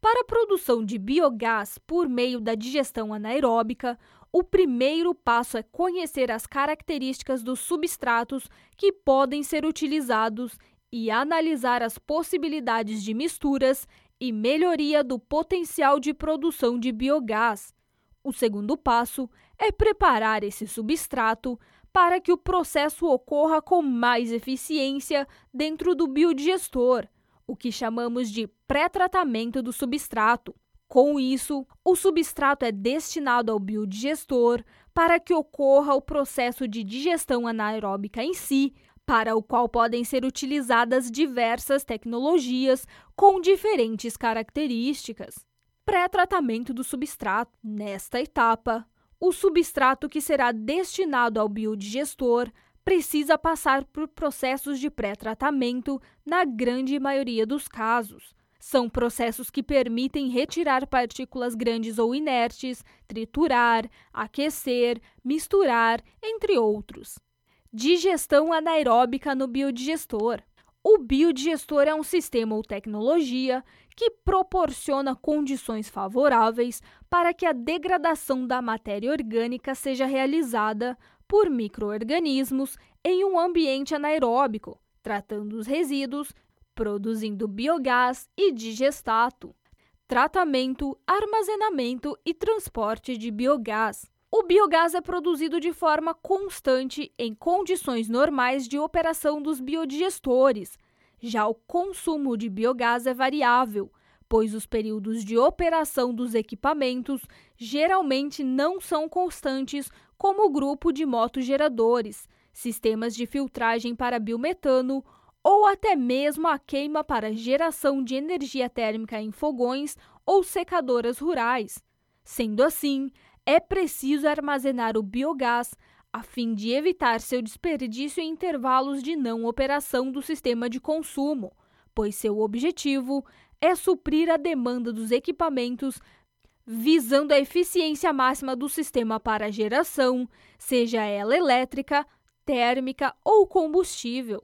Para a produção de biogás por meio da digestão anaeróbica, o primeiro passo é conhecer as características dos substratos que podem ser utilizados e analisar as possibilidades de misturas e melhoria do potencial de produção de biogás. O segundo passo é preparar esse substrato para que o processo ocorra com mais eficiência dentro do biodigestor, o que chamamos de pré-tratamento do substrato. Com isso, o substrato é destinado ao biodigestor para que ocorra o processo de digestão anaeróbica em si, para o qual podem ser utilizadas diversas tecnologias com diferentes características. Pré-tratamento do substrato. Nesta etapa, o substrato que será destinado ao biodigestor precisa passar por processos de pré-tratamento na grande maioria dos casos. São processos que permitem retirar partículas grandes ou inertes, triturar, aquecer, misturar, entre outros. Digestão anaeróbica no biodigestor. O biodigestor é um sistema ou tecnologia que proporciona condições favoráveis para que a degradação da matéria orgânica seja realizada por microorganismos em um ambiente anaeróbico, tratando os resíduos produzindo biogás e digestato, tratamento, armazenamento e transporte de biogás. O biogás é produzido de forma constante em condições normais de operação dos biodigestores. Já o consumo de biogás é variável, pois os períodos de operação dos equipamentos geralmente não são constantes, como o grupo de motogeradores, sistemas de filtragem para biometano ou até mesmo a queima para geração de energia térmica em fogões ou secadoras rurais. Sendo assim, é preciso armazenar o biogás a fim de evitar seu desperdício em intervalos de não operação do sistema de consumo, pois seu objetivo é suprir a demanda dos equipamentos visando a eficiência máxima do sistema para geração, seja ela elétrica, térmica ou combustível.